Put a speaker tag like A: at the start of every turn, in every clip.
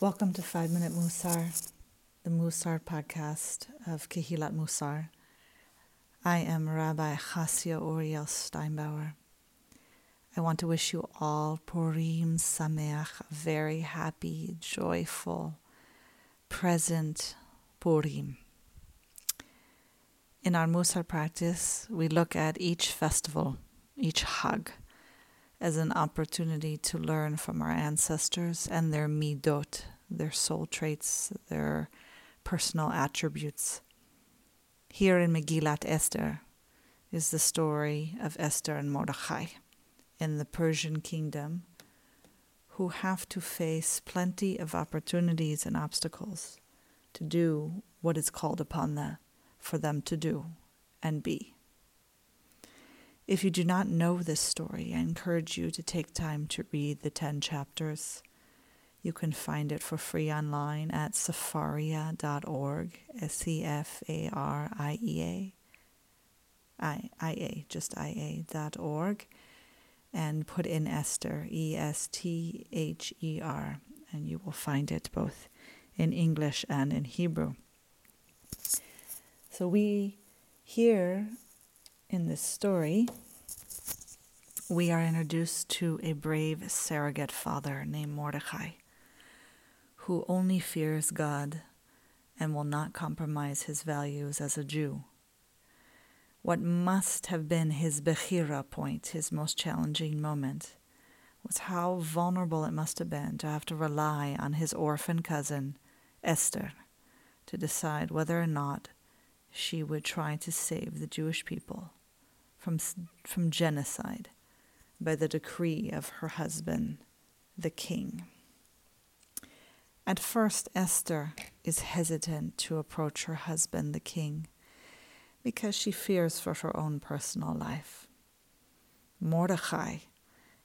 A: Welcome to Five Minute Mussar, the Mussar podcast of Kehilat Mussar. I am Rabbi Chasya Uriel Steinbauer. I want to wish you all Purim Sameach, very happy, joyful, present Purim. In our Mussar practice, we look at each festival, each Hag, as an opportunity to learn from our ancestors and their midot, their soul traits, their personal attributes. Here in Megillat Esther is the story of Esther and Mordechai in the Persian kingdom who have to face plenty of opportunities and obstacles to do what is called upon them for them to do and be. If you do not know this story, I encourage you to take time to read the 10 chapters. You can find it for free online at sefaria.org, S E F A R I E A, I I A, just I A dot org, and put in Esther, E S T H E R, and you will find it both in English and in Hebrew. So we hear in this story, we are introduced to a brave surrogate father named Mordecai, who only fears God and will not compromise his values as a Jew. What must have been his Bechira point, his most challenging moment, was how vulnerable it must have been to have to rely on his orphan cousin, Esther, to decide whether or not she would try to save the Jewish people from, from genocide by the decree of her husband, the king. At first, Esther is hesitant to approach her husband, the king, because she fears for her own personal life. Mordecai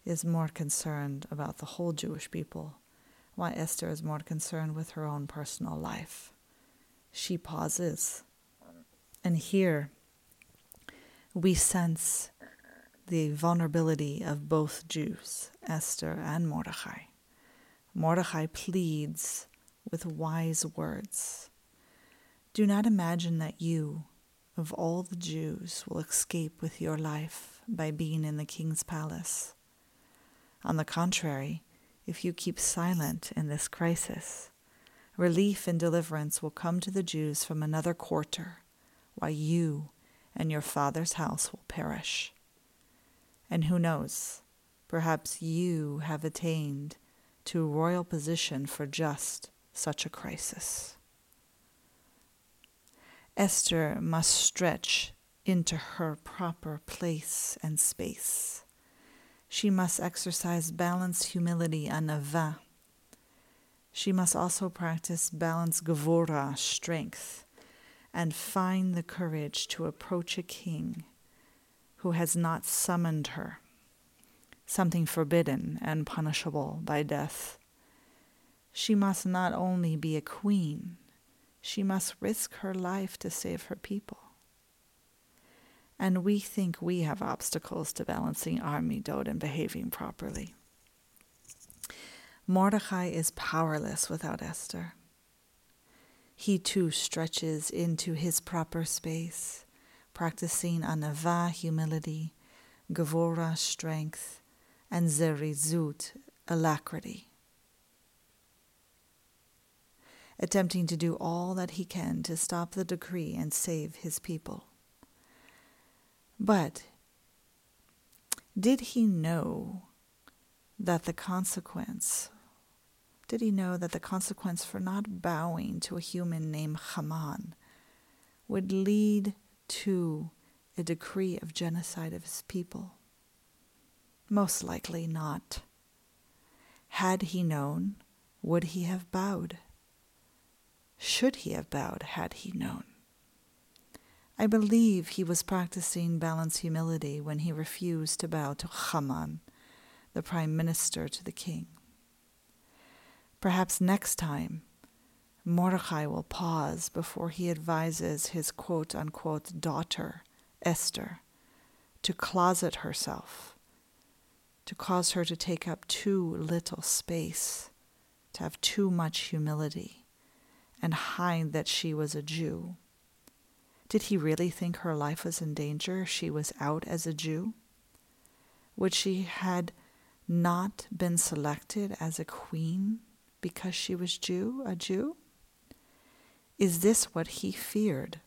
A: is more concerned about the whole Jewish people, while Esther is more concerned with her own personal life. She pauses, and here we sense the vulnerability of both Jews, Esther and Mordecai. Mordecai pleads with wise words Do not imagine that you, of all the Jews, will escape with your life by being in the king's palace. On the contrary, if you keep silent in this crisis, relief and deliverance will come to the Jews from another quarter, while you and your father's house will perish. And who knows, perhaps you have attained to royal position for just such a crisis. Esther must stretch into her proper place and space. She must exercise balanced humility and anava. She must also practice balanced gevura, strength, and find the courage to approach a king who has not summoned her, something forbidden and punishable by death. She must not only be a queen, she must risk her life to save her people. And we think we have obstacles to balancing our midot and behaving properly. Mordecai is powerless without Esther. He too stretches into his proper space practicing anava, humility, gevura, strength, and zerizut, alacrity. Attempting to do all that he can to stop the decree and save his people. But did he know that the consequence, did he know that the consequence for not bowing to a human named Haman would lead to a decree of genocide of his people? Most likely not. Had he known, would he have bowed? Should he have bowed had he known? I believe he was practicing balanced humility when he refused to bow to Haman, the prime minister to the king. Perhaps next time Mordecai will pause before he advises his quote unquote daughter, Esther, to closet herself, to cause her to take up too little space to have too much humility and hide that she was a Jew? Did he really think her life was in danger? She was out as a Jew? Would she had not been selected as a queen because she was Jew, a Jew? Is this what he feared?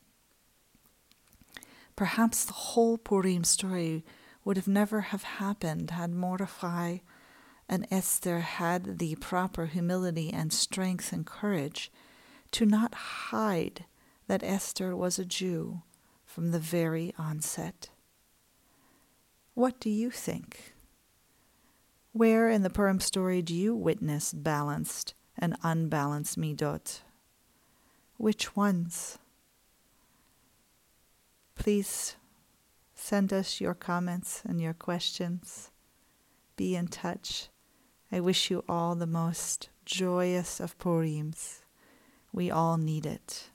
A: Perhaps the whole Purim story would have never have happened had Mordecai and Esther had the proper humility and strength and courage to not hide that Esther was a Jew from the very onset. What do you think? Where in the Purim story do you witness balanced and unbalanced midot? Which ones? Please send us your comments and your questions. Be in touch. I wish you all the most joyous of Purims. We all need it.